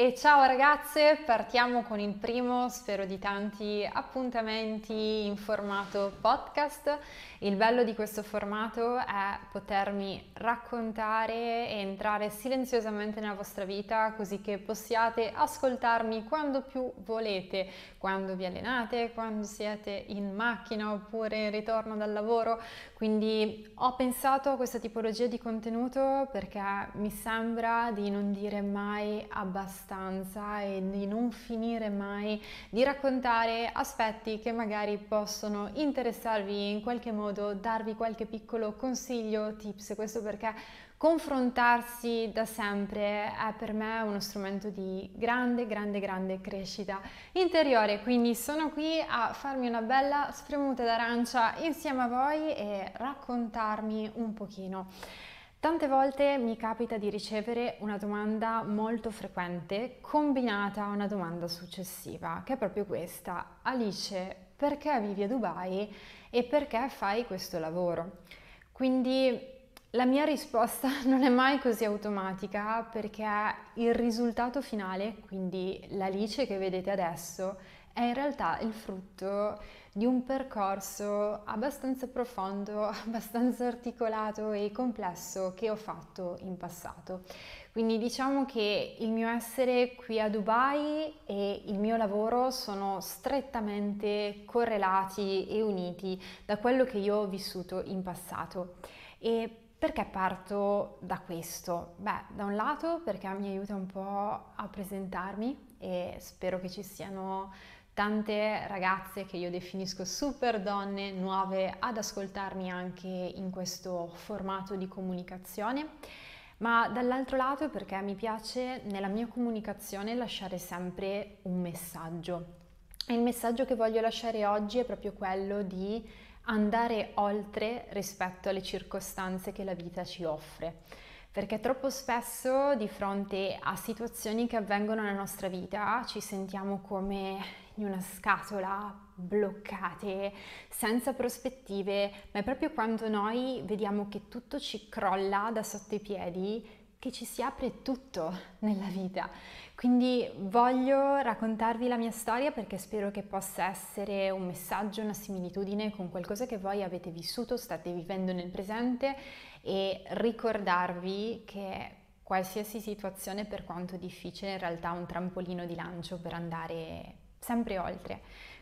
E ciao ragazze, partiamo con il primo, spero di tanti appuntamenti in formato podcast. Il bello di questo formato è potermi raccontare e entrare silenziosamente nella vostra vita così che possiate ascoltarmi quando più volete, quando vi allenate, quando siete in macchina oppure in ritorno dal lavoro. Quindi ho pensato a questa tipologia di contenuto perché mi sembra di non dire mai abbastanza abbastanza e di non finire mai di raccontare aspetti che magari possono interessarvi in qualche modo, darvi qualche piccolo consiglio, tips, questo perché confrontarsi da sempre è per me uno strumento di grande, grande, grande crescita interiore. Quindi sono qui a farmi una bella spremuta d'arancia insieme a voi e raccontarmi un pochino. Tante volte mi capita di ricevere una domanda molto frequente combinata a una domanda successiva, che è proprio questa. Alice, perché vivi a Dubai e perché fai questo lavoro? Quindi la mia risposta non è mai così automatica perché il risultato finale, quindi l'Alice che vedete adesso, è in realtà il frutto di un percorso abbastanza profondo, abbastanza articolato e complesso che ho fatto in passato. Quindi diciamo che il mio essere qui a Dubai e il mio lavoro sono strettamente correlati e uniti da quello che io ho vissuto in passato. E perché parto da questo? Beh, da un lato perché mi aiuta un po' a presentarmi e spero che ci siano tante ragazze che io definisco super donne nuove ad ascoltarmi anche in questo formato di comunicazione, ma dall'altro lato perché mi piace nella mia comunicazione lasciare sempre un messaggio. E il messaggio che voglio lasciare oggi è proprio quello di andare oltre rispetto alle circostanze che la vita ci offre perché troppo spesso di fronte a situazioni che avvengono nella nostra vita ci sentiamo come in una scatola, bloccate, senza prospettive, ma è proprio quando noi vediamo che tutto ci crolla da sotto i piedi che ci si apre tutto nella vita. Quindi voglio raccontarvi la mia storia perché spero che possa essere un messaggio, una similitudine con qualcosa che voi avete vissuto, state vivendo nel presente e ricordarvi che qualsiasi situazione, per quanto difficile, in realtà è un trampolino di lancio per andare sempre oltre.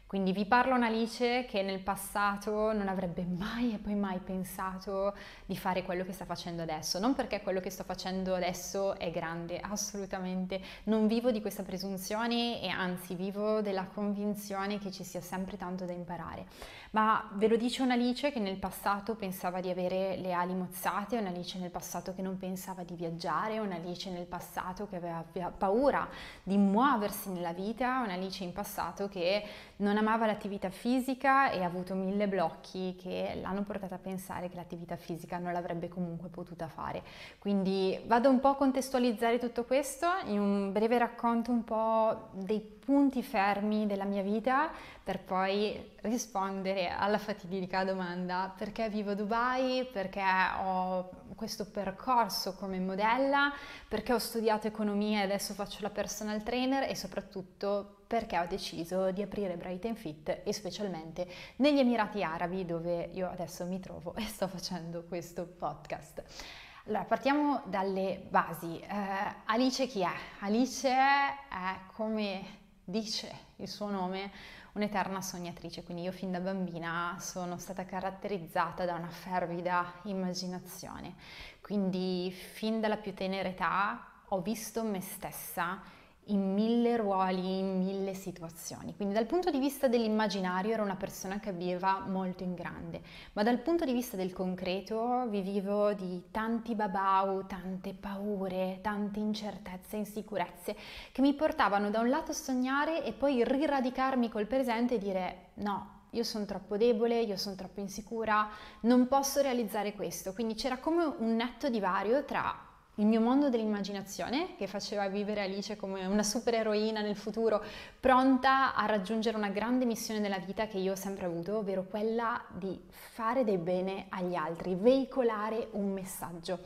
Quindi vi parla un'Alice che nel passato non avrebbe mai e poi mai pensato di fare quello che sta facendo adesso. Non perché quello che sto facendo adesso è grande, assolutamente. Non vivo di questa presunzione e anzi vivo della convinzione che ci sia sempre tanto da imparare. Ma ve lo dice un'Alice che nel passato pensava di avere le ali mozzate, un'Alice nel passato che non pensava di viaggiare, un'Alice nel passato che aveva paura di muoversi nella vita, un'Alice in passato che non amava l'attività fisica e ha avuto mille blocchi che l'hanno portata a pensare che l'attività fisica non l'avrebbe comunque potuta fare. Quindi vado un po' a contestualizzare tutto questo in un breve racconto un po' dei punti fermi della mia vita per poi rispondere alla fatidica domanda perché vivo a Dubai, perché ho questo percorso come modella, perché ho studiato economia e adesso faccio la personal trainer e soprattutto perché ho deciso di aprire Bright and Fit e specialmente negli Emirati Arabi dove io adesso mi trovo e sto facendo questo podcast. Allora, partiamo dalle basi. Uh, Alice chi è? Alice è come dice il suo nome, un'eterna sognatrice, quindi io fin da bambina sono stata caratterizzata da una fervida immaginazione, quindi fin dalla più tenera età ho visto me stessa in mille ruoli, in mille situazioni. Quindi dal punto di vista dell'immaginario ero una persona che viveva molto in grande, ma dal punto di vista del concreto vivevo di tanti babau, tante paure, tante incertezze, insicurezze che mi portavano da un lato a sognare e poi riradicarmi col presente e dire no, io sono troppo debole, io sono troppo insicura, non posso realizzare questo. Quindi c'era come un netto divario tra il mio mondo dell'immaginazione che faceva vivere Alice come una supereroina nel futuro, pronta a raggiungere una grande missione nella vita che io ho sempre avuto, ovvero quella di fare del bene agli altri, veicolare un messaggio.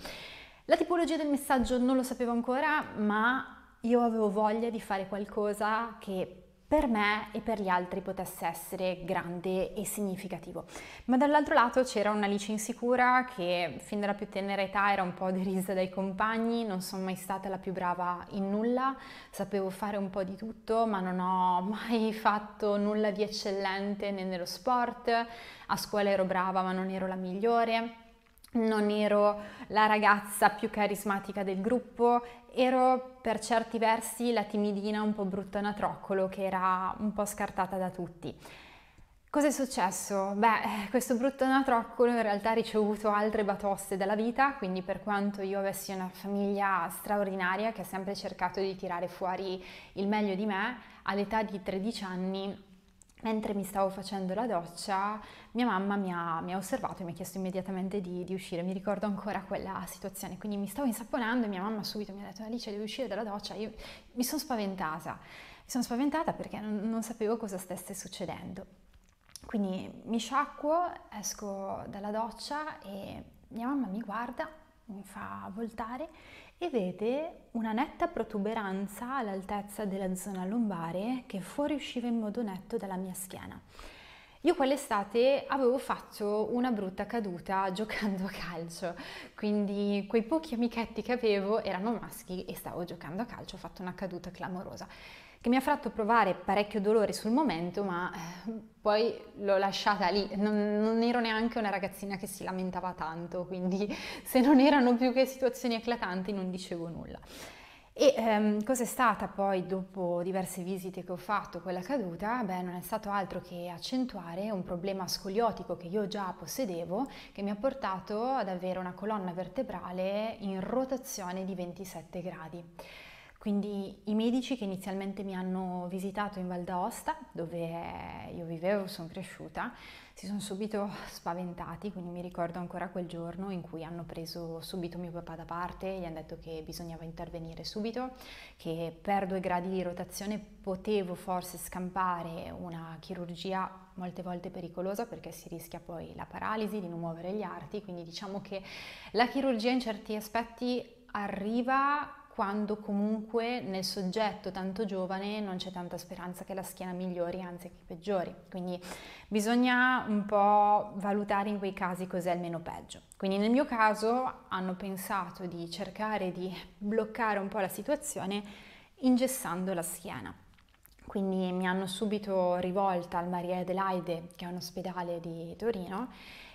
La tipologia del messaggio non lo sapevo ancora, ma io avevo voglia di fare qualcosa che per me e per gli altri potesse essere grande e significativo. Ma dall'altro lato c'era un'Alice insicura che fin dalla più tenera età era un po' derisa dai compagni, non sono mai stata la più brava in nulla, sapevo fare un po' di tutto, ma non ho mai fatto nulla di eccellente né nello sport, a scuola ero brava ma non ero la migliore non ero la ragazza più carismatica del gruppo, ero per certi versi la timidina un po' brutta natroccolo che era un po' scartata da tutti. Cosa è successo? Beh, questo brutto natroccolo in realtà ha ricevuto altre batoste dalla vita, quindi per quanto io avessi una famiglia straordinaria che ha sempre cercato di tirare fuori il meglio di me, all'età di 13 anni mentre mi stavo facendo la doccia, mia mamma mi ha, mi ha osservato e mi ha chiesto immediatamente di, di, uscire. Mi ricordo ancora quella situazione. Quindi mi stavo insaponando e mia mamma subito mi ha detto: Alice, devi uscire dalla doccia. Io mi sono spaventata. Mi sono spaventata perché non, non sapevo cosa stesse succedendo. Quindi mi sciacquo, esco dalla doccia e mia mamma mi guarda, mi fa voltare e vede una netta protuberanza all'altezza della zona lombare che fuoriusciva in modo netto dalla mia schiena. Io quell'estate avevo fatto una brutta caduta giocando a calcio, quindi quei pochi amichetti che avevo erano maschi e stavo giocando a calcio, ho fatto una caduta clamorosa che mi ha fatto provare parecchio dolore sul momento, ma eh, poi l'ho lasciata lì. Non, non, ero neanche una ragazzina che si lamentava tanto, quindi se non erano più che situazioni eclatanti non dicevo nulla. E ehm, cos'è stata poi dopo diverse visite che ho fatto quella caduta? Beh, non è stato altro che accentuare un problema scoliotico che io già possedevo, che mi ha portato ad avere una colonna vertebrale in rotazione di 27 gradi. Quindi i medici che inizialmente mi hanno visitato in Val d'Aosta, dove io vivevo, sono cresciuta, si sono subito spaventati, quindi mi ricordo ancora quel giorno in cui hanno preso subito mio papà da parte, gli hanno detto che bisognava intervenire subito, che per due gradi di rotazione potevo forse scampare una chirurgia molte volte pericolosa perché si rischia poi la paralisi, di non muovere gli arti, quindi diciamo che la chirurgia in certi aspetti arriva quando comunque nel soggetto tanto giovane non c'è tanta speranza che la schiena migliori, anzi che peggiori. Quindi bisogna un po' valutare in quei casi cos'è il meno peggio. Quindi nel mio caso hanno pensato di cercare di bloccare un po' la situazione ingessando la schiena. Quindi mi hanno subito rivolta al Maria Adelaide, che è un ospedale di Torino,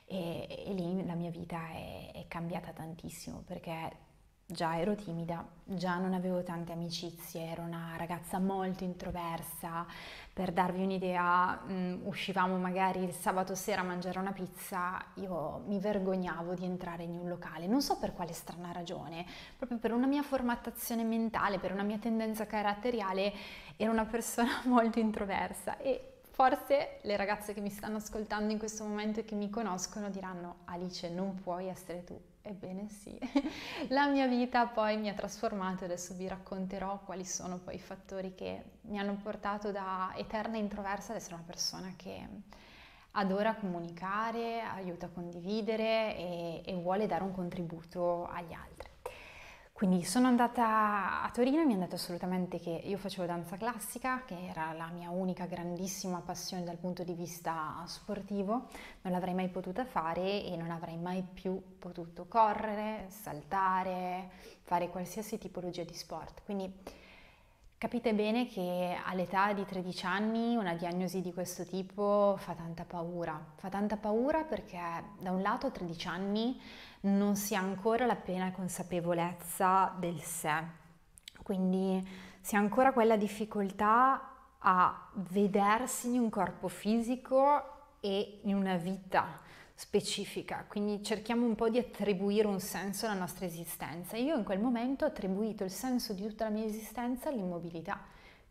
e, e lì la mia vita è, è cambiata tantissimo perché già ero timida, già non avevo tante amicizie, ero una ragazza molto introversa. Per darvi un'idea, mm, uscivamo magari il sabato sera a mangiare una pizza, io mi vergognavo di entrare in un locale, non so per quale strana ragione, proprio per una mia formattazione mentale, per una mia tendenza caratteriale, ero una persona molto introversa e Forse le ragazze che mi stanno ascoltando in questo momento e che mi conoscono diranno Alice non puoi essere tu, Ebbene sì, la mia vita poi mi ha trasformato adesso vi racconterò quali sono poi i fattori che mi hanno portato da eterna introversa ad essere una persona che adora comunicare, aiuta a condividere e, e vuole dare un contributo agli altri. Quindi sono andata a Torino e mi hanno detto assolutamente che io facevo danza classica, che era la mia unica grandissima passione dal punto di vista sportivo, non l'avrei mai potuta fare e non avrei mai più potuto correre, saltare, fare qualsiasi tipologia di sport. Quindi capite bene che all'età di 13 anni una diagnosi di questo tipo fa tanta paura, fa tanta paura perché da un lato a 13 anni non si ha ancora la piena consapevolezza del sé, quindi si ha ancora quella difficoltà a vedersi in un corpo fisico e in una vita specifica, quindi cerchiamo un po' di attribuire un senso alla nostra esistenza. Io in quel momento ho attribuito il senso di tutta la mia esistenza all'immobilità,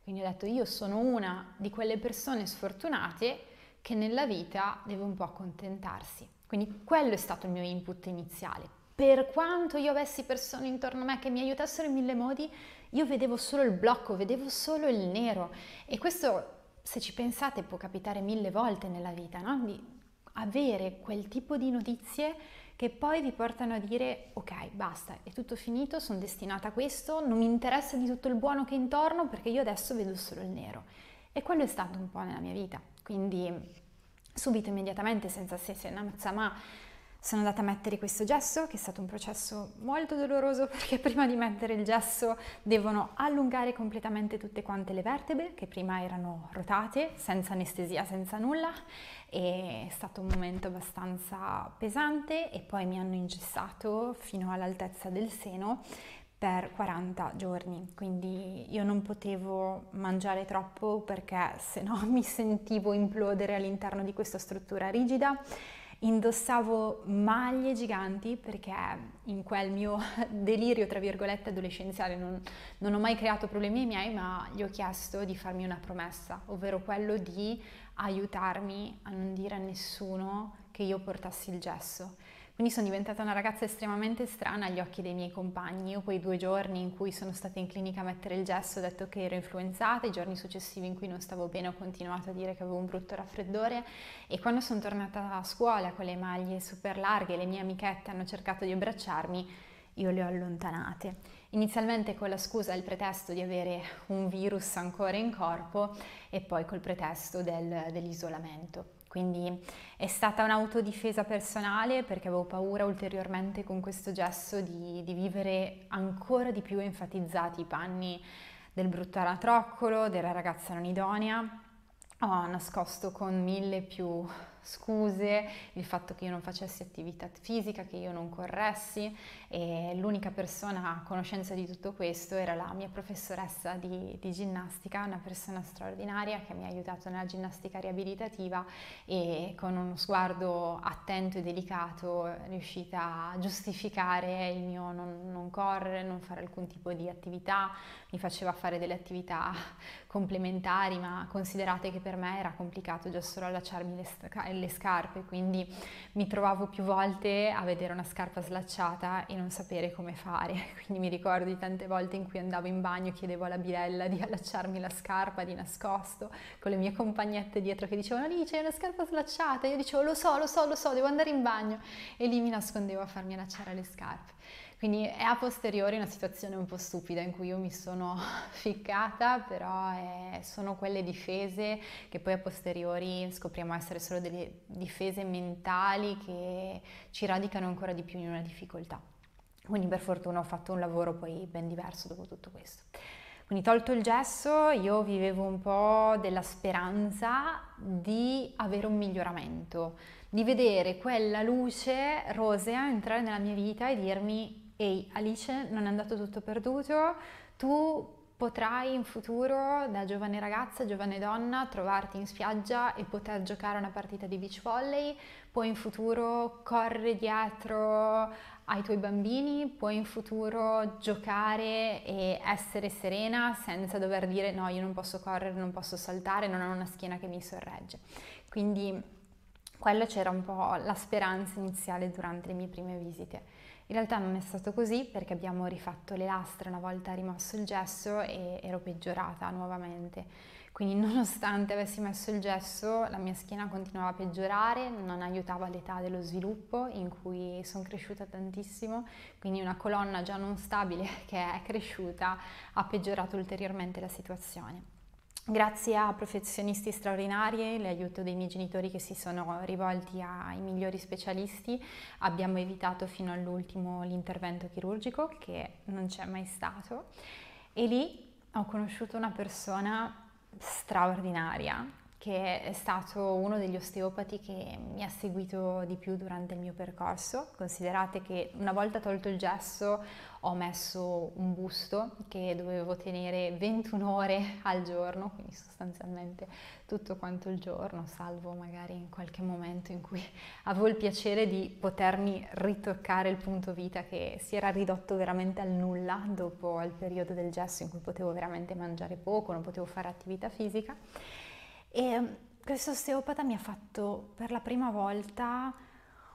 quindi ho detto io sono una di quelle persone sfortunate che nella vita deve un po' accontentarsi. Quindi quello è stato il mio input iniziale. Per quanto io avessi persone intorno a me che mi aiutassero in mille modi, io vedevo solo il blocco, vedevo solo il nero. E questo, se ci pensate, può capitare mille volte nella vita, no? Di avere quel tipo di notizie che poi vi portano a dire ok, basta, è tutto finito, sono destinata a questo, non mi interessa di tutto il buono che è intorno perché io adesso vedo solo il nero. E quello è stato un po' nella mia vita. Quindi subito, immediatamente, senza se, senza ma, sono andata a mettere questo gesso, che è stato un processo molto doloroso perché prima di mettere il gesso devono allungare completamente tutte quante le vertebre, che prima erano rotate, senza anestesia, senza nulla. È stato un momento abbastanza pesante e poi mi hanno ingessato fino all'altezza del seno per 40 giorni, quindi io non potevo mangiare troppo perché se no mi sentivo implodere all'interno di questa struttura rigida Indossavo maglie giganti perché in quel mio delirio, tra virgolette, adolescenziale non, non, ho mai creato problemi ai miei, ma gli ho chiesto di farmi una promessa, ovvero quello di aiutarmi a non dire a nessuno che io portassi il gesso. Quindi sono diventata una ragazza estremamente strana agli occhi dei miei compagni. Io quei due giorni in cui sono stata in clinica a mettere il gesso ho detto che ero influenzata, i giorni successivi in cui non stavo bene ho continuato a dire che avevo un brutto raffreddore e quando sono tornata a scuola con le maglie super larghe, le mie amichette hanno cercato di abbracciarmi, io le ho allontanate. Inizialmente con la scusa e il pretesto di avere un virus ancora in corpo e poi col pretesto del, dell'isolamento. Quindi è stata un'autodifesa personale perché avevo paura ulteriormente con questo gesto di, di vivere ancora di più enfatizzati i panni del brutto anatroccolo, della ragazza non idonea. Ho nascosto con mille più scuse, il fatto che io non facessi attività fisica, che io non corressi e l'unica persona a conoscenza di tutto questo era la mia professoressa di, di ginnastica, una persona straordinaria che mi ha aiutato nella ginnastica riabilitativa e con uno sguardo attento e delicato è riuscita a giustificare il mio non, non correre, non fare alcun tipo di attività, mi faceva fare delle attività complementari, ma considerate che per me era complicato già solo allacciarmi le, le scarpe, quindi mi trovavo più volte a vedere una scarpa slacciata e non sapere come fare. Quindi mi ricordo di tante volte in cui andavo in bagno, chiedevo alla bidella di allacciarmi la scarpa di nascosto, con le mie compagnette dietro che dicevano lì c'è una scarpa slacciata, io dicevo lo so, lo so, lo so, devo andare in bagno e lì mi nascondevo a farmi allacciare le scarpe. Quindi è a posteriori una situazione un po' stupida in cui io mi sono ficcata, però è, sono quelle difese che poi a posteriori scopriamo essere solo delle difese mentali che ci radicano ancora di più in una difficoltà. Quindi per fortuna ho fatto un lavoro poi ben diverso dopo tutto questo. Quindi tolto il gesso io vivevo un po' della speranza di avere un miglioramento, di vedere quella luce rosea entrare nella mia vita e dirmi ehi Alice non è andato tutto perduto, tu potrai in futuro da giovane ragazza, giovane donna trovarti in spiaggia e poter giocare una partita di beach volley, puoi in futuro correre dietro ai tuoi bambini, puoi in futuro giocare e essere serena senza dover dire no, io non posso correre, non posso saltare, non ho una schiena che mi sorregge. Quindi quella c'era un po' la speranza iniziale durante le mie prime visite. In realtà non è stato così perché abbiamo rifatto le lastre una volta rimosso il gesso e ero peggiorata nuovamente. Quindi nonostante avessi messo il gesso la mia schiena continuava a peggiorare, non aiutava l'età dello sviluppo in cui sono cresciuta tantissimo, quindi una colonna già non stabile che è cresciuta ha peggiorato ulteriormente la situazione. Grazie a professionisti straordinari, l'aiuto dei miei genitori che si sono rivolti ai migliori specialisti, abbiamo evitato fino all'ultimo l'intervento chirurgico che non c'è mai stato. E lì ho conosciuto una persona straordinaria che è stato uno degli osteopati che mi ha seguito di più durante il mio percorso. Considerate che una volta tolto il gesso ho messo un busto che dovevo tenere 21 ore al giorno, quindi sostanzialmente tutto quanto il giorno, salvo magari in qualche momento in cui avevo il piacere di potermi ritoccare il punto vita che si era ridotto veramente al nulla dopo il periodo del gesso in cui potevo veramente mangiare poco, non potevo fare attività fisica. E mm, questo osteopata mi ha fatto per la prima volta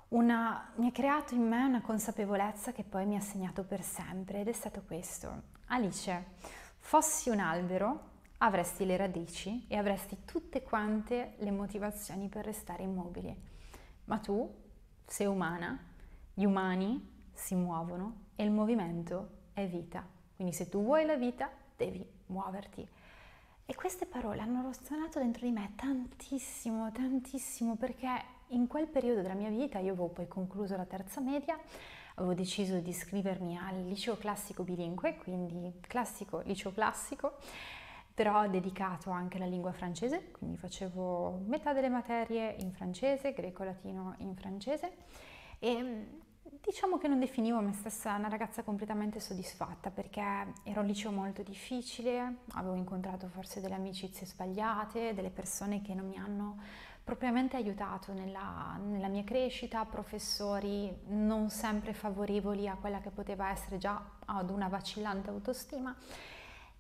una, mi ha creato in me una consapevolezza che poi mi ha segnato per sempre ed è stato questo. Alice, fossi un albero, avresti le radici e avresti tutte quante le motivazioni per restare immobili, ma tu sei umana gli umani si muovono e il movimento è vita. Quindi se tu vuoi la vita, devi muoverti. E queste parole hanno rossonato dentro di me tantissimo, tantissimo, perché in quel periodo della mia vita, io avevo poi concluso la terza media, avevo deciso di iscrivermi al liceo classico bilingue, quindi classico, liceo classico, però dedicato anche alla lingua francese, quindi facevo metà delle materie in francese, greco-latino in francese e diciamo che non definivo me stessa una ragazza completamente soddisfatta perché era un liceo molto difficile, avevo incontrato forse delle amicizie sbagliate, delle persone che non mi hanno propriamente aiutato nella, nella mia crescita, professori non sempre favorevoli a quella che poteva essere già ad una vacillante autostima.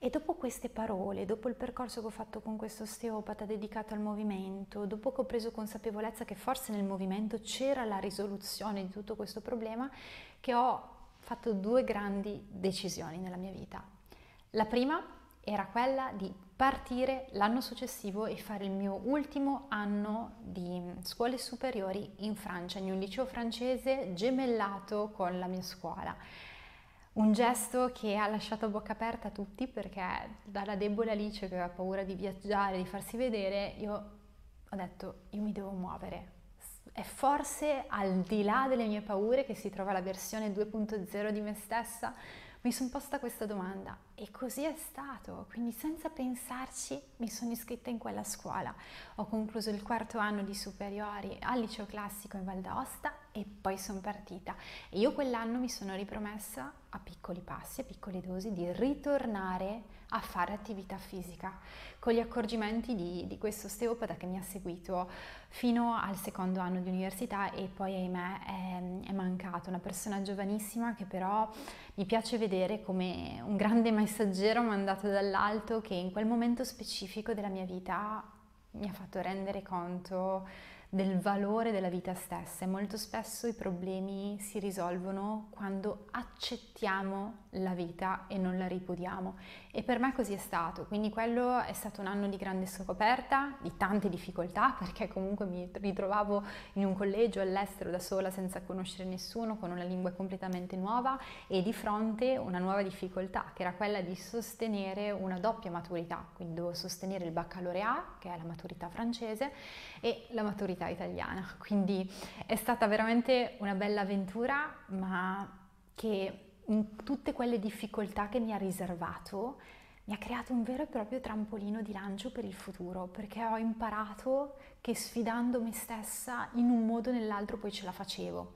E dopo queste parole, dopo il percorso che ho fatto con questo osteopata dedicato al movimento, dopo che ho preso consapevolezza che forse nel movimento c'era la risoluzione di tutto questo problema, che ho fatto due grandi decisioni nella mia vita. La prima era quella di partire l'anno successivo e fare il mio ultimo anno di scuole superiori in Francia, in un liceo francese gemellato con la mia scuola. Un gesto che ha lasciato a bocca aperta a tutti perché dalla debole Alice che aveva paura di viaggiare, di farsi vedere, io ho detto io mi devo muovere. È forse al di là delle mie paure che si trova la versione 2.0 di me stessa, mi sono posta questa domanda e così è stato, quindi senza pensarci mi sono iscritta in quella scuola. Ho concluso il quarto anno di superiori al liceo classico in Val d'Aosta e poi sono partita. E io quell'anno mi sono ripromessa a piccoli passi, a piccole dosi, di ritornare a fare attività fisica, con gli accorgimenti di, di questo osteopata che mi ha seguito fino al secondo anno di università e poi ahimè è, è mancato, una persona giovanissima che però mi piace vedere come un grande messaggero mandato dall'alto che in quel momento specifico della mia vita mi ha fatto rendere conto del valore della vita stessa. E molto spesso i problemi si risolvono quando accettiamo la vita e non la ripudiamo e per me così è stato, quindi quello è stato un anno di grande scoperta, di tante difficoltà perché comunque mi ritrovavo in un collegio all'estero da sola senza conoscere nessuno, con una lingua completamente nuova e di fronte una nuova difficoltà che era quella di sostenere una doppia maturità, quindi dovevo sostenere il baccalaureat che è la maturità francese e la maturità italiana, quindi è stata veramente una bella avventura ma che in tutte quelle difficoltà che mi ha riservato, mi ha creato un vero e proprio trampolino di lancio per il futuro, perché ho imparato che sfidando me stessa in un modo o nell'altro poi ce la facevo.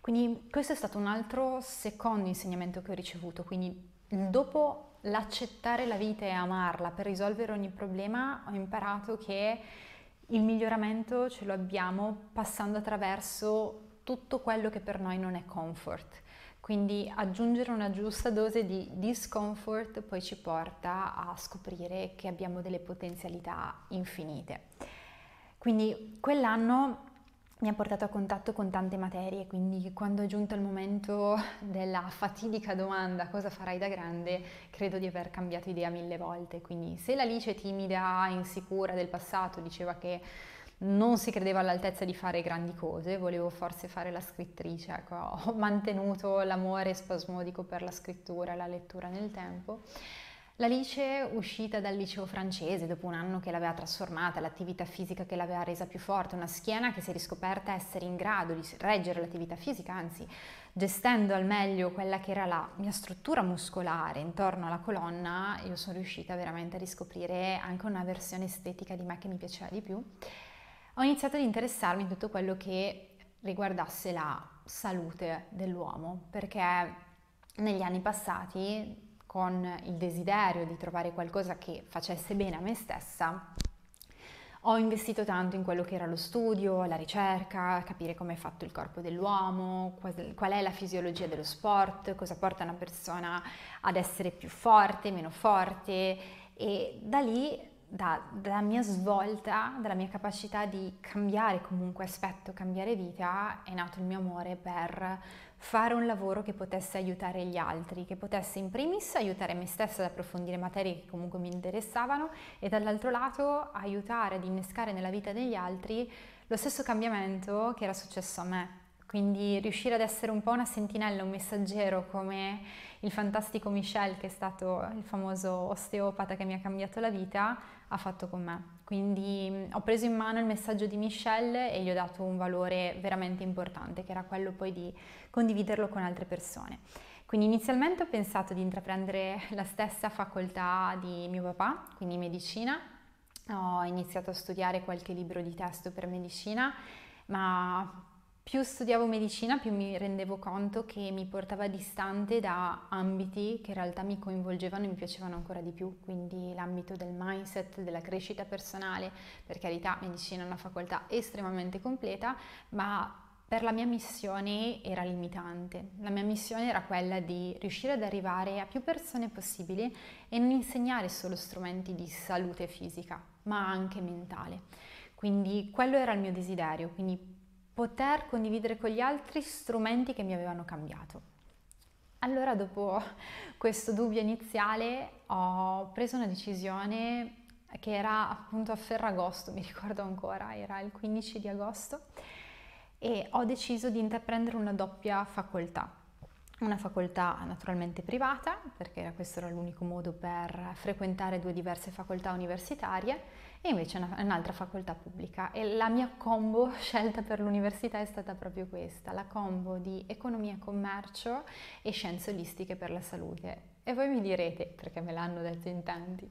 Quindi questo è stato un altro secondo insegnamento che ho ricevuto, quindi dopo l'accettare la vita e amarla per risolvere ogni problema, ho imparato che il miglioramento ce lo abbiamo passando attraverso tutto quello che per noi non è comfort. Quindi aggiungere una giusta dose di discomfort poi ci porta a scoprire che abbiamo delle potenzialità infinite. Quindi quell'anno mi ha portato a contatto con tante materie, quindi quando è giunto il momento della fatidica domanda cosa farai da grande, credo di aver cambiato idea mille volte. Quindi se l'Alice timida, insicura del passato diceva che non si credeva all'altezza di fare grandi cose, volevo forse fare la scrittrice, ecco, ho mantenuto l'amore spasmodico per la scrittura e la lettura nel tempo. L'Alice, uscita dal liceo francese dopo un anno che l'aveva trasformata, l'attività fisica che l'aveva resa più forte, una schiena che si è riscoperta essere in grado di reggere l'attività fisica, anzi gestendo al meglio quella che era la mia struttura muscolare intorno alla colonna, io sono riuscita veramente a riscoprire anche una versione estetica di me che mi piaceva di più ho iniziato ad interessarmi in tutto quello che riguardasse la salute dell'uomo, perché negli anni passati, con il desiderio di trovare qualcosa che facesse bene a me stessa, ho investito tanto in quello che era lo studio, la ricerca, capire come è fatto il corpo dell'uomo, qual è la fisiologia dello sport, cosa porta una persona ad essere più forte, meno forte e da lì da, dalla mia svolta, dalla mia capacità di cambiare comunque aspetto, cambiare vita, è nato il mio amore per fare un lavoro che potesse aiutare gli altri, che potesse in primis aiutare me stessa ad approfondire materie che comunque mi interessavano e dall'altro lato aiutare ad innescare nella vita degli altri lo stesso cambiamento che era successo a me. Quindi riuscire ad essere un po' una sentinella, un messaggero come il fantastico Michel, che è stato il famoso osteopata che mi ha cambiato la vita, ha fatto con me. Quindi ho preso in mano il messaggio di Michel e gli ho dato un valore veramente importante, che era quello poi di condividerlo con altre persone. Quindi inizialmente ho pensato di intraprendere la stessa facoltà di mio papà, quindi medicina. Ho iniziato a studiare qualche libro di testo per medicina, ma più studiavo medicina, più mi rendevo conto che mi portava distante da ambiti che in realtà mi coinvolgevano e mi piacevano ancora di più, quindi l'ambito del mindset, della crescita personale, per carità medicina è una facoltà estremamente completa, ma per la mia missione era limitante. La mia missione era quella di riuscire ad arrivare a più persone possibili e non insegnare solo strumenti di salute fisica, ma anche mentale. Quindi quello era il mio desiderio, quindi poter condividere con gli altri strumenti che mi avevano cambiato. Allora dopo questo dubbio iniziale ho preso una decisione che era appunto a Ferragosto, mi ricordo ancora, era il 15 di agosto e ho deciso di intraprendere una doppia facoltà una facoltà naturalmente privata, perché questo era l'unico modo per frequentare due diverse facoltà universitarie, e invece una, un'altra facoltà pubblica. E la mia combo scelta per l'università è stata proprio questa, la combo di economia e commercio e scienze olistiche per la salute. E voi mi direte, perché me l'hanno detto in tanti,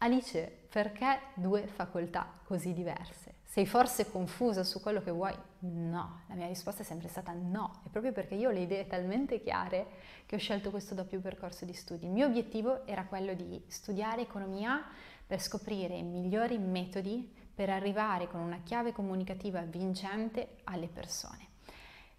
Alice, perché due facoltà così diverse? Sei forse confusa su quello che vuoi? No, la mia risposta è sempre stata no, è proprio perché io ho le idee talmente chiare che ho scelto questo doppio percorso di studi. Il mio obiettivo era quello di studiare economia per scoprire i migliori metodi per arrivare con una chiave comunicativa vincente alle persone.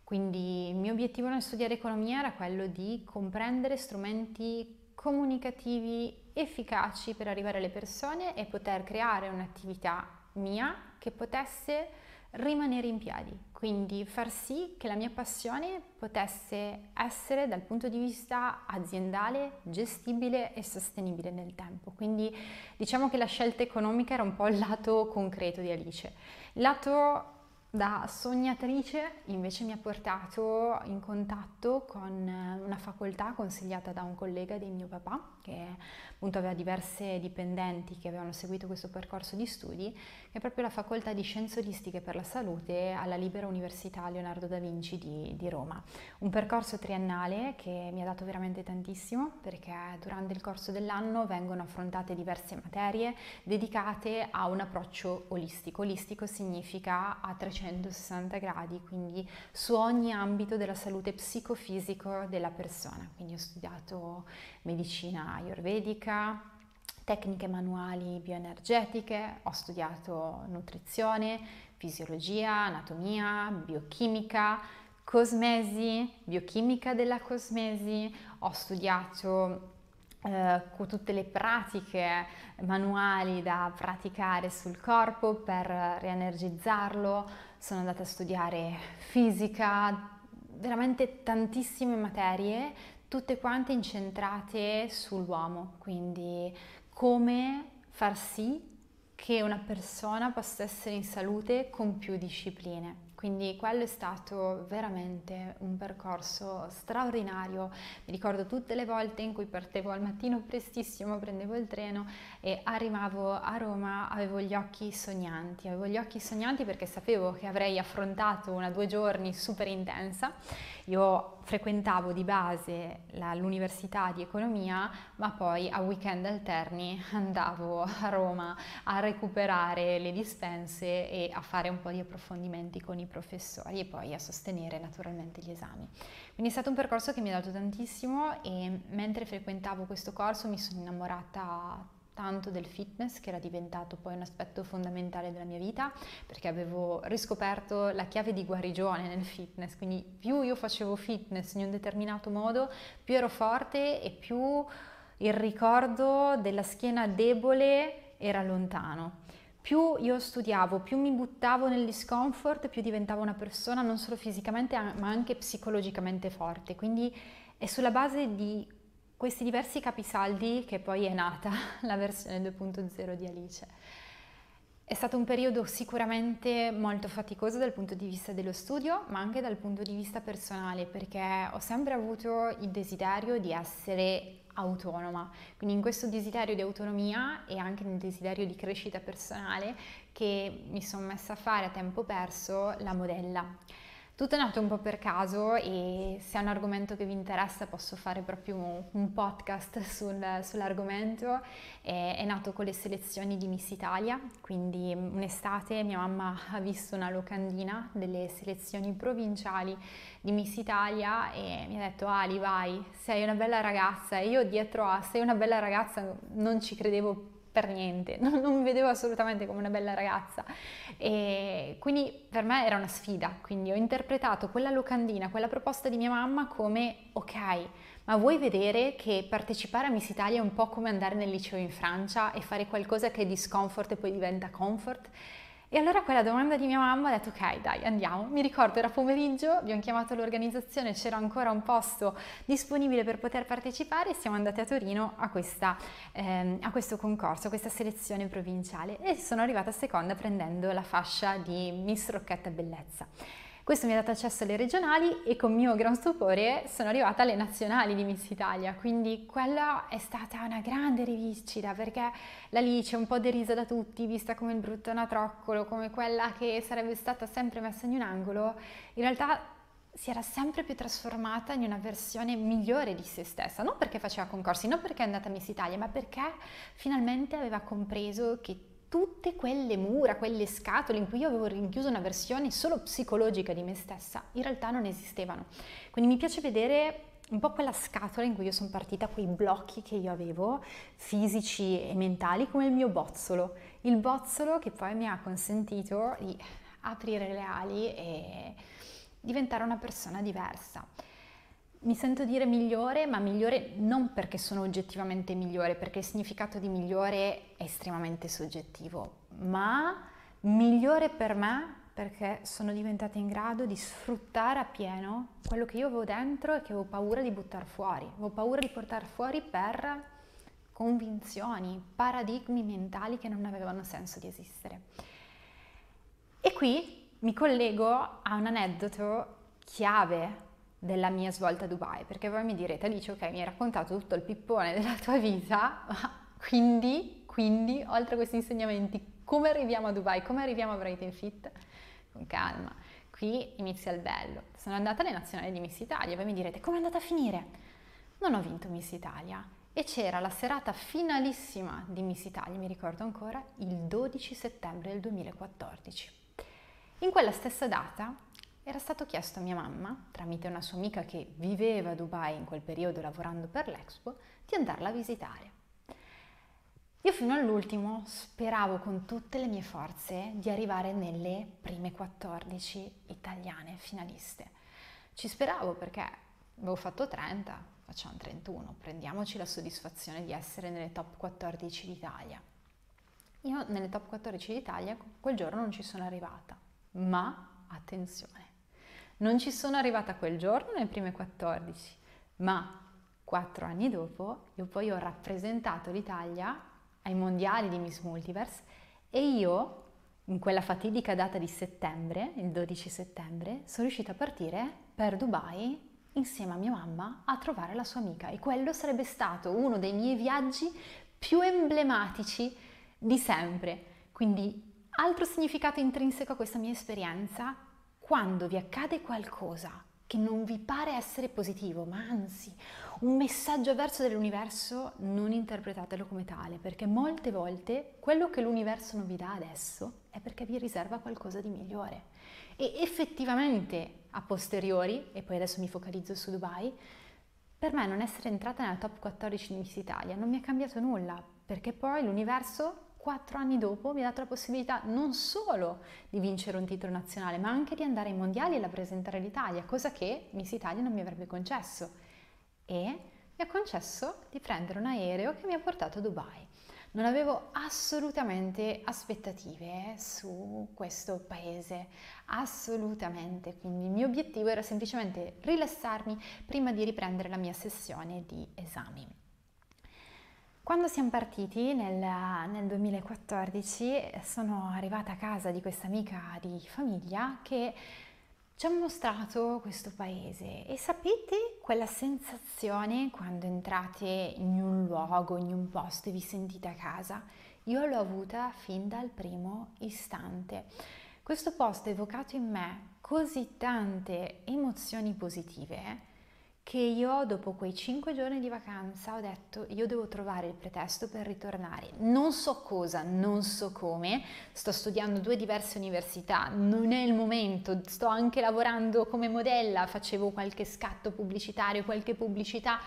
Quindi il mio obiettivo nel studiare economia era quello di comprendere strumenti comunicativi efficaci per arrivare alle persone e poter creare un'attività mia che potesse rimanere in piedi, quindi far sì che la mia passione potesse essere dal punto di vista aziendale gestibile e sostenibile nel tempo. Quindi diciamo che la scelta economica era un po' il lato concreto di Alice. Il lato da sognatrice invece mi ha portato in contatto con eh, una facoltà consigliata da un collega di mio papà, che appunto aveva diverse dipendenti che avevano seguito questo percorso di studi, che è proprio la facoltà di scienze olistiche per la salute alla Libera Università Leonardo da Vinci di, di Roma. Un percorso triennale che mi ha dato veramente tantissimo perché durante il corso dell'anno vengono affrontate diverse materie dedicate a un approccio olistico. Olistico significa a 300 360 gradi, quindi su ogni ambito della salute psicofisico della persona. Quindi ho studiato medicina ayurvedica, tecniche manuali bioenergetiche, ho studiato nutrizione, fisiologia, anatomia, biochimica, cosmesi, biochimica della cosmesi, ho studiato eh, tutte le pratiche manuali da praticare sul corpo per rienergizzarlo, sono andata a studiare fisica, veramente tantissime materie, tutte quante incentrate sull'uomo, quindi come far sì che una persona possa essere in salute con più discipline. Quindi quello è stato veramente un percorso straordinario. Mi ricordo tutte le volte in cui partevo al mattino prestissimo, prendevo il treno e arrivavo a Roma, avevo gli occhi sognanti. Avevo gli occhi sognanti perché sapevo che avrei affrontato una due giorni super intensa. Io frequentavo di base l'università di economia, ma poi a weekend alterni andavo a Roma a recuperare le dispense e a fare un po' di approfondimenti con i professori e poi a sostenere naturalmente gli esami. Quindi è stato un percorso che mi ha dato tantissimo e mentre frequentavo questo corso mi sono innamorata tanto del fitness che era diventato poi un aspetto fondamentale della mia vita perché avevo riscoperto la chiave di guarigione nel fitness, quindi più io facevo fitness in un determinato modo, più ero forte e più il ricordo della schiena debole era lontano più io studiavo, più mi buttavo nel discomfort, più diventavo una persona non solo fisicamente ma anche psicologicamente forte. Quindi è sulla base di questi diversi capisaldi che poi è nata la versione 2.0 di Alice. È stato un periodo sicuramente molto faticoso dal punto di vista dello studio, ma anche dal punto di vista personale, perché ho sempre avuto il desiderio di essere autonoma. Quindi in questo desiderio di autonomia e anche nel desiderio di crescita personale che mi sono messa a fare a tempo perso la modella. Tutto è nato un po' per caso e se è un argomento che vi interessa posso fare proprio un podcast sul, sull'argomento. È, è, nato con le selezioni di Miss Italia, quindi un'estate mia mamma ha visto una locandina delle selezioni provinciali di Miss Italia e mi ha detto Ali vai, sei una bella ragazza e io dietro a sei una bella ragazza non ci credevo più per niente, non, non, mi vedevo assolutamente come una bella ragazza e quindi per me era una sfida, quindi ho interpretato quella locandina, quella proposta di mia mamma come ok, ma vuoi vedere che partecipare a Miss Italia è un po' come andare nel liceo in Francia e fare qualcosa che è discomfort e poi diventa comfort? E allora quella domanda di mia mamma ha detto ok dai andiamo, mi ricordo era pomeriggio, abbiamo chiamato l'organizzazione, c'era ancora un posto disponibile per poter partecipare e siamo andati a Torino a, questa, ehm, a questo concorso, a questa selezione provinciale e sono arrivata seconda prendendo la fascia di Miss Rocchetta Bellezza. Questo mi ha dato accesso alle regionali e con mio gran stupore sono arrivata alle nazionali di Miss Italia, quindi quella è stata una grande rivincita perché la Lice un po' derisa da tutti, vista come il brutto anatroccolo, come quella che sarebbe stata sempre messa in un angolo, in realtà si era sempre più trasformata in una versione migliore di se stessa, non perché faceva concorsi, non perché è andata a Miss Italia, ma perché finalmente aveva compreso che tutte quelle mura, quelle scatole in cui io avevo rinchiuso una versione solo psicologica di me stessa, in realtà non esistevano. Quindi mi piace vedere un po' quella scatola in cui io sono partita, quei blocchi che io avevo, fisici e mentali, come il mio bozzolo. Il bozzolo che poi mi ha consentito di aprire le ali e diventare una persona diversa mi sento dire migliore, ma migliore non perché sono oggettivamente migliore, perché il significato di migliore estremamente soggettivo, ma migliore per me perché sono diventata in grado di sfruttare appieno quello che io avevo dentro e che avevo paura di buttare fuori. Avevo paura di portare fuori per convinzioni, paradigmi mentali che non avevano senso di esistere. E qui mi collego a un aneddoto chiave della mia svolta a Dubai, perché voi mi direte, Alice, ok, mi hai raccontato tutto il pippone della tua vita, ma quindi, quindi, oltre a questi insegnamenti, come arriviamo a Dubai, come arriviamo a Brighton Fit? Con calma, qui inizia il bello. Sono andata alle nazionali di Miss Italia, voi mi direte, come è andata a finire? Non ho vinto Miss Italia e c'era la serata finalissima di Miss Italia, mi ricordo ancora, il 12 settembre del 2014. In quella stessa data era stato chiesto a mia mamma, tramite una sua amica che viveva a Dubai in quel periodo lavorando per l'Expo, di andarla a visitare. Io fino all'ultimo speravo con tutte le mie forze di arrivare nelle prime 14 italiane finaliste. Ci speravo perché avevo fatto 30, facciamo 31, prendiamoci la soddisfazione di essere nelle top 14 d'Italia. Io nelle top 14 d'Italia quel giorno non ci sono arrivata, ma attenzione, non ci sono arrivata quel giorno nelle prime 14, ma quattro anni dopo io poi ho rappresentato l'Italia ai mondiali di Miss Multiverse e io in quella fatidica data di settembre, il 12 settembre, sono riuscita a partire per Dubai insieme a mia mamma a trovare la sua amica e quello sarebbe stato uno dei miei viaggi più emblematici di sempre. Quindi altro significato intrinseco a questa mia esperienza quando vi accade qualcosa che non vi pare essere positivo, ma anzi un messaggio avverso dell'universo, non interpretatelo come tale, perché molte volte quello che l'universo non vi dà adesso è perché vi riserva qualcosa di migliore. E effettivamente a posteriori, e poi adesso mi focalizzo su Dubai, per me non essere entrata nella top 14 di Miss Italia non mi è cambiato nulla, perché poi l'universo quattro anni dopo mi ha dato la possibilità non solo di vincere un titolo nazionale, ma anche di andare ai mondiali e rappresentare l'Italia, cosa che Miss Italia non mi avrebbe concesso. E mi ha concesso di prendere un aereo che mi ha portato a Dubai. Non avevo assolutamente aspettative su questo paese, assolutamente, quindi il mio obiettivo era semplicemente rilassarmi prima di riprendere la mia sessione di esami. Quando siamo partiti nel, nel, 2014 sono arrivata a casa di questa amica di famiglia che ci ha mostrato questo paese e sapete quella sensazione quando entrate in un luogo, in un posto e vi sentite a casa? Io l'ho avuta fin dal primo istante. Questo posto ha evocato in me così tante emozioni positive che io dopo quei cinque giorni di vacanza ho detto io devo trovare il pretesto per ritornare. Non so cosa, non so come, sto studiando due diverse università, non è il momento, sto anche lavorando come modella, facevo qualche scatto pubblicitario, qualche pubblicità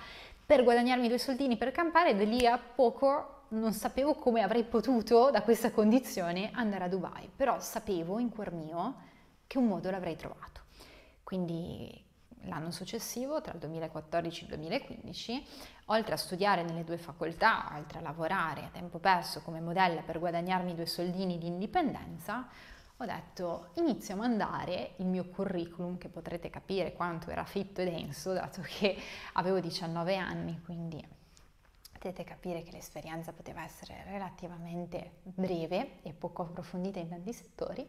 per guadagnarmi due soldini per campare. E da lì a poco non sapevo come avrei potuto da questa condizione andare a Dubai, però sapevo in cuor mio che un modo l'avrei trovato. Quindi l'anno successivo, tra il 2014 e il 2015, oltre a studiare nelle due facoltà, oltre a lavorare a tempo perso come modella per guadagnarmi due soldini di indipendenza, ho detto inizio a mandare il mio curriculum, che potrete capire quanto era fitto e denso, dato che avevo 19 anni, quindi potete capire che l'esperienza poteva essere relativamente breve e poco approfondita in tanti settori.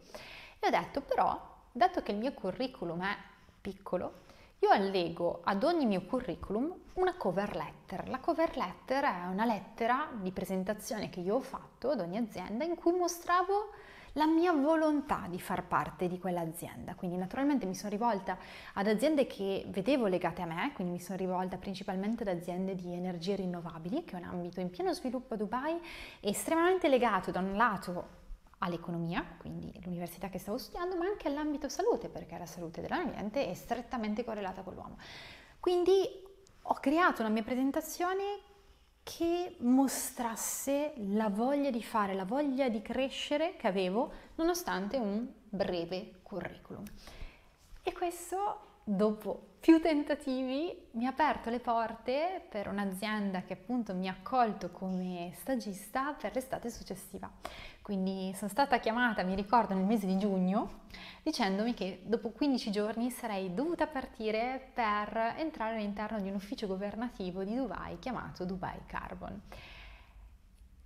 E ho detto però, dato che il mio curriculum è piccolo, io allego ad ogni mio curriculum una cover letter. La cover letter è una lettera di presentazione che io ho fatto ad ogni azienda in cui mostravo la mia volontà di far parte di quell'azienda. Quindi naturalmente mi sono rivolta ad aziende che vedevo legate a me, quindi mi sono rivolta principalmente ad aziende di energie rinnovabili, che è un ambito in pieno sviluppo a Dubai, estremamente legato da un lato all'economia, quindi l'università che stavo studiando, ma anche all'ambito salute, perché la salute dell'ambiente è strettamente correlata con l'uomo. Quindi ho creato una mia presentazione che mostrasse la voglia di fare, la voglia di crescere che avevo nonostante un breve curriculum. E questo dopo più tentativi mi ha aperto le porte per un'azienda che appunto mi ha accolto come stagista per l'estate successiva. Quindi sono stata chiamata, mi ricordo, nel mese di giugno, dicendomi che dopo 15 giorni sarei dovuta partire per entrare all'interno di un ufficio governativo di Dubai chiamato Dubai Carbon.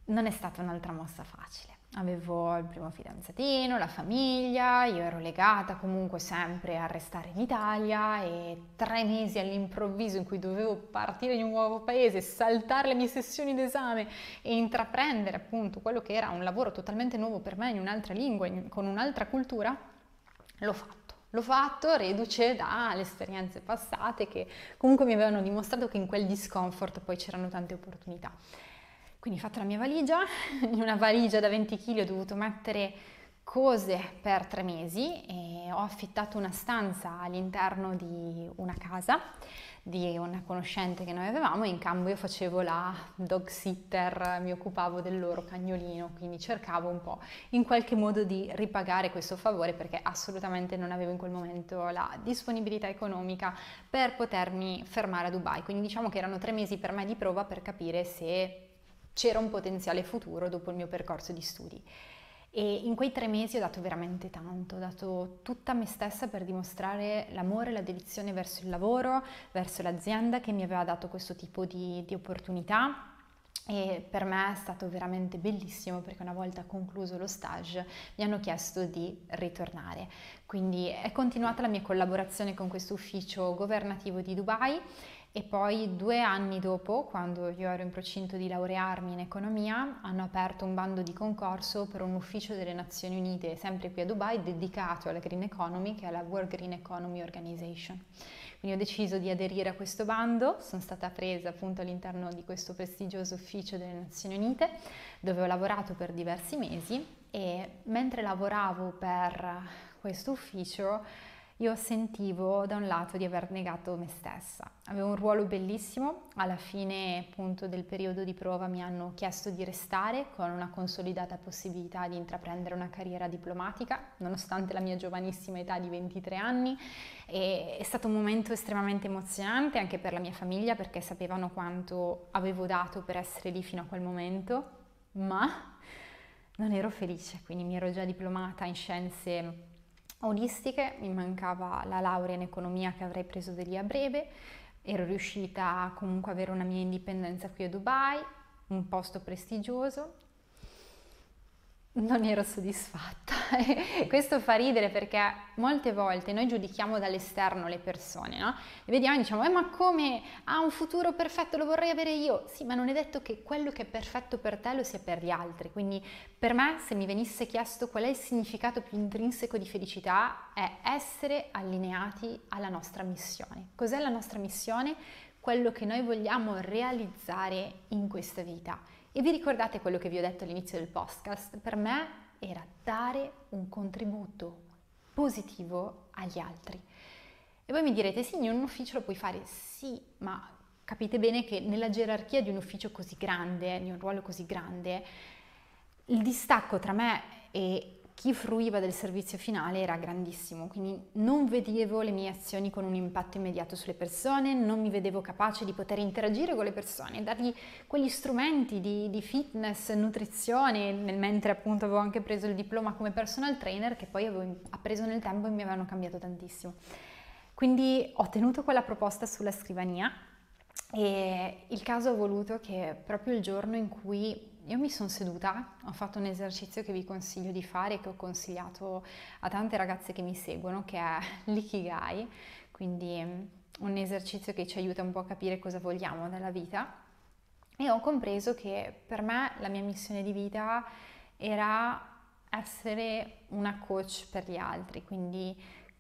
Non è stata un'altra mossa facile Avevo il primo fidanzatino, la famiglia, io ero legata comunque sempre a restare in Italia e tre mesi all'improvviso in cui dovevo partire in un nuovo paese, saltare le mie sessioni d'esame e intraprendere appunto quello che era un lavoro totalmente nuovo per me in un'altra lingua, con un'altra cultura, l'ho fatto. L'ho fatto reduce dalle esperienze passate che comunque mi avevano dimostrato che in quel discomfort poi c'erano tante opportunità. Quindi ho fatto la mia valigia, in una valigia da 20 kg ho dovuto mettere cose per tre mesi e ho affittato una stanza all'interno di una casa di una conoscente che noi avevamo e in cambio io facevo la dog sitter, mi occupavo del loro cagnolino, quindi cercavo un po' in qualche modo di ripagare questo favore perché assolutamente non avevo in quel momento la disponibilità economica per potermi fermare a Dubai. Quindi diciamo che erano tre mesi per me di prova per capire se c'era un potenziale futuro dopo il mio percorso di studi. E in quei tre mesi ho dato veramente tanto, ho dato tutta me stessa per dimostrare l'amore e la dedizione verso il lavoro, verso l'azienda che mi aveva dato questo tipo di, di opportunità e per me è stato veramente bellissimo perché una volta concluso lo stage mi hanno chiesto di ritornare. Quindi è continuata la mia collaborazione con questo ufficio governativo di Dubai e poi due anni dopo, quando io ero in procinto di laurearmi in economia, hanno aperto un bando di concorso per un ufficio delle Nazioni Unite, sempre qui a Dubai, dedicato alla Green Economy, che è la World Green Economy Organization. Quindi ho deciso di aderire a questo bando, sono stata presa appunto all'interno di questo prestigioso ufficio delle Nazioni Unite, dove ho lavorato per diversi mesi e mentre lavoravo per questo ufficio io sentivo da un lato di aver negato me stessa. Avevo un ruolo bellissimo, alla fine appunto del periodo di prova mi hanno chiesto di restare con una consolidata possibilità di intraprendere una carriera diplomatica, nonostante la mia giovanissima età di 23 anni. E è stato un momento estremamente emozionante anche per la mia famiglia perché sapevano quanto avevo dato per essere lì fino a quel momento, ma non ero felice, quindi mi ero già diplomata in scienze olistiche, mi mancava la laurea in economia che avrei preso di lì a breve, ero riuscita a comunque avere una mia indipendenza qui a Dubai, un posto prestigioso, non ero soddisfatta. Questo fa ridere perché molte volte noi giudichiamo dall'esterno le persone, no? E vediamo e diciamo, eh, ma come ha un futuro perfetto, lo vorrei avere io. Sì, ma non è detto che quello che è perfetto per te lo sia per gli altri. Quindi per me, se mi venisse chiesto qual è il significato più intrinseco di felicità, è essere allineati alla nostra missione. Cos'è la nostra missione? Quello che noi vogliamo realizzare in questa vita. E vi ricordate quello che vi ho detto all'inizio del podcast? Per me era dare un contributo positivo agli altri. E voi mi direte, sì, in un ufficio lo puoi fare, sì, ma capite bene che nella gerarchia di un ufficio così grande, di un ruolo così grande, il distacco tra me e chi fruiva del servizio finale era grandissimo, quindi non vedevo le mie azioni con un impatto immediato sulle persone, non mi vedevo capace di poter interagire con le persone, dargli quegli strumenti di, di fitness, nutrizione, nel mentre appunto avevo anche preso il diploma come personal trainer che poi avevo appreso nel tempo e mi avevano cambiato tantissimo. Quindi ho tenuto quella proposta sulla scrivania e il caso ha voluto che proprio il giorno in cui io mi sono seduta, ho fatto un esercizio che vi consiglio di fare che ho consigliato a tante ragazze che mi seguono, che è l'ikigai, quindi mm, un esercizio che ci aiuta un po' a capire cosa vogliamo nella vita. E ho compreso che per me la mia missione di vita era essere una coach per gli altri, quindi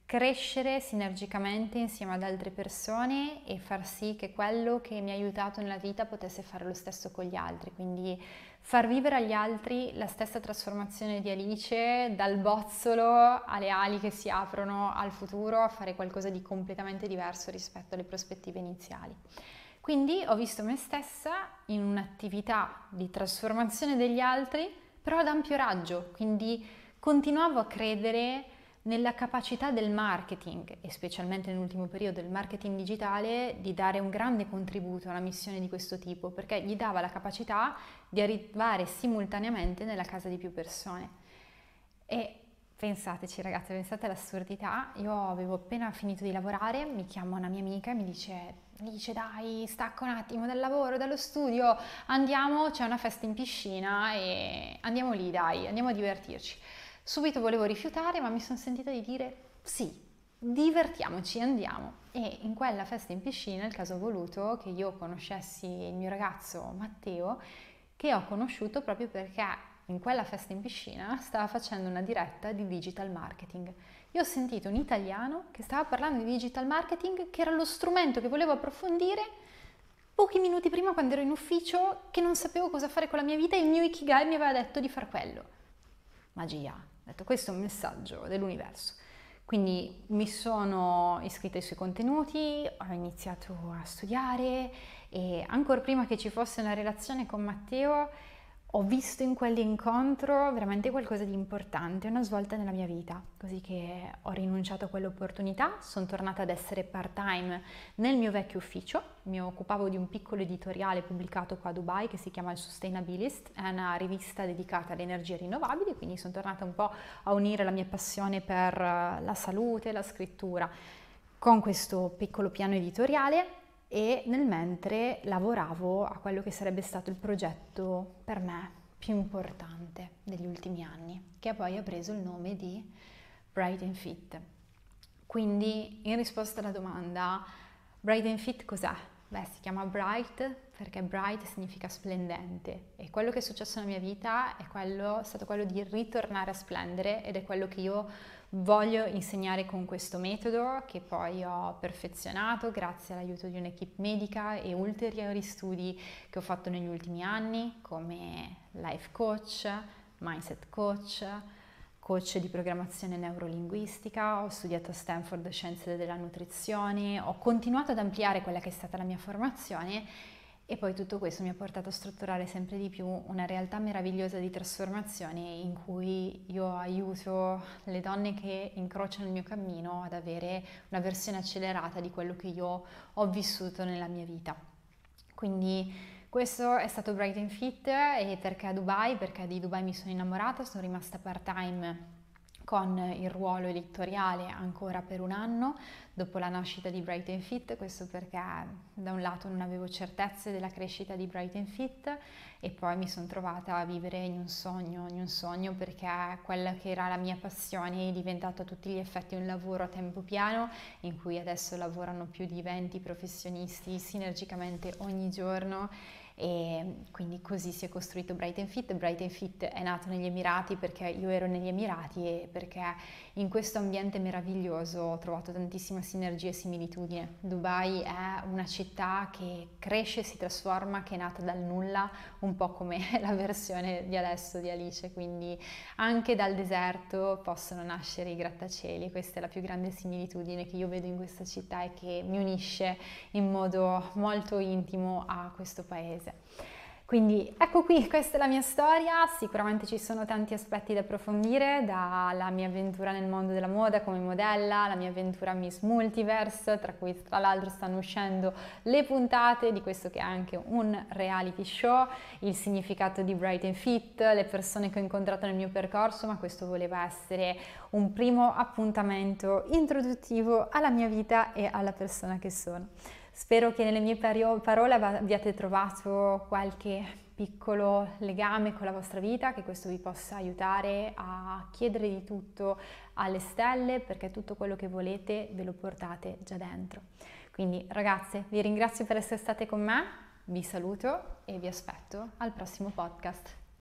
crescere sinergicamente insieme ad altre persone e far sì che quello che mi ha aiutato nella vita potesse fare lo stesso con gli altri, quindi far vivere agli altri la stessa trasformazione di Alice dal bozzolo alle ali che si aprono al futuro a fare qualcosa di completamente diverso rispetto alle prospettive iniziali. Quindi ho visto me stessa in un'attività di trasformazione degli altri, però ad ampio raggio, quindi continuavo a credere nella capacità del marketing e specialmente nell'ultimo periodo del marketing digitale di dare un grande contributo a una missione di questo tipo perché gli dava la capacità di arrivare simultaneamente nella casa di più persone. E pensateci ragazzi, pensate all'assurdità, io avevo appena finito di lavorare, mi chiama una mia amica e mi dice mi dice dai stacca un attimo dal lavoro, dallo studio, andiamo, c'è una festa in piscina e andiamo lì dai, andiamo a divertirci. Subito volevo rifiutare, ma mi sono sentita di dire sì, divertiamoci, andiamo. E in quella festa in piscina il caso ha voluto che io conoscessi il mio ragazzo Matteo, che ho conosciuto proprio perché in quella festa in piscina stava facendo una diretta di digital marketing. Io ho sentito un italiano che stava parlando di digital marketing, che era lo strumento che volevo approfondire pochi minuti prima quando ero in ufficio, che non sapevo cosa fare con la mia vita e il mio Ikigai mi aveva detto di far quello. Magia, detto questo è un messaggio dell'universo. Quindi mi sono iscritta ai suoi contenuti, ho iniziato a studiare e ancora prima che ci fosse una relazione con Matteo ho visto in quell'incontro veramente qualcosa di importante, una svolta nella mia vita, così che ho rinunciato a quell'opportunità, sono tornata ad essere part-time nel mio vecchio ufficio, mi occupavo di un piccolo editoriale pubblicato qua a Dubai che si chiama il Sustainabilist, è una rivista dedicata alle energie rinnovabili, quindi sono tornata un po' a unire la mia passione per la salute, la scrittura con questo piccolo piano editoriale e nel mentre lavoravo a quello che sarebbe stato il progetto per me più importante degli ultimi anni, che poi ha preso il nome di Bright and Fit. Quindi in risposta alla domanda Bright and Fit cos'è? Beh, si chiama Bright perché bright significa splendente e quello che è successo nella mia vita è, quello, è stato quello di ritornare a splendere ed è quello che io voglio insegnare con questo metodo che poi ho perfezionato grazie all'aiuto di un'equipe medica e ulteriori studi che ho fatto negli ultimi anni come life coach, mindset coach, coach di programmazione neurolinguistica, ho studiato a Stanford scienze della nutrizione, ho continuato ad ampliare quella che è stata la mia formazione e poi tutto questo mi ha portato a strutturare sempre di più una realtà meravigliosa di trasformazione in cui io aiuto le donne che incrociano il mio cammino ad avere una versione accelerata di quello che io ho vissuto nella mia vita. Quindi questo è stato Bright and Fit e perché a Dubai? Perché di Dubai mi sono innamorata, sono rimasta part-time con il ruolo elettorale ancora per un anno dopo la nascita di Brighton Fit, questo perché da un lato non avevo certezze della crescita di Brighton Fit e poi mi sono trovata a vivere in un sogno, in un sogno perché quella che era la mia passione è diventata a tutti gli effetti un lavoro a tempo pieno in cui adesso lavorano più di 20 professionisti sinergicamente ogni giorno e quindi così si è costruito Brighton Fit. Brighton Fit è nato negli Emirati perché io ero negli Emirati e perché in questo ambiente meraviglioso ho trovato tantissime sinergie e similitudini. Dubai è una città che cresce, si trasforma, che è nata dal nulla, un po' come la versione di adesso di Alice, quindi anche dal deserto possono nascere i grattacieli. Questa è la più grande similitudine che io vedo in questa città e che mi unisce in modo molto intimo a questo paese paese. Quindi ecco qui, questa è la mia storia, sicuramente ci sono tanti aspetti da approfondire, dalla mia avventura nel mondo della moda come modella, la mia avventura Miss Multiverse, tra cui tra l'altro stanno uscendo le puntate di questo che è anche un reality show, il significato di Bright and Fit, le persone che ho incontrato nel mio percorso, ma questo voleva essere un primo appuntamento introduttivo alla mia vita e alla persona che sono. Spero che nelle mie parole abbiate trovato qualche piccolo legame con la vostra vita, che questo vi possa aiutare a chiedere di tutto alle stelle, perché tutto quello che volete ve lo portate già dentro. Quindi ragazze, vi ringrazio per essere state con me, vi saluto e vi aspetto al prossimo podcast.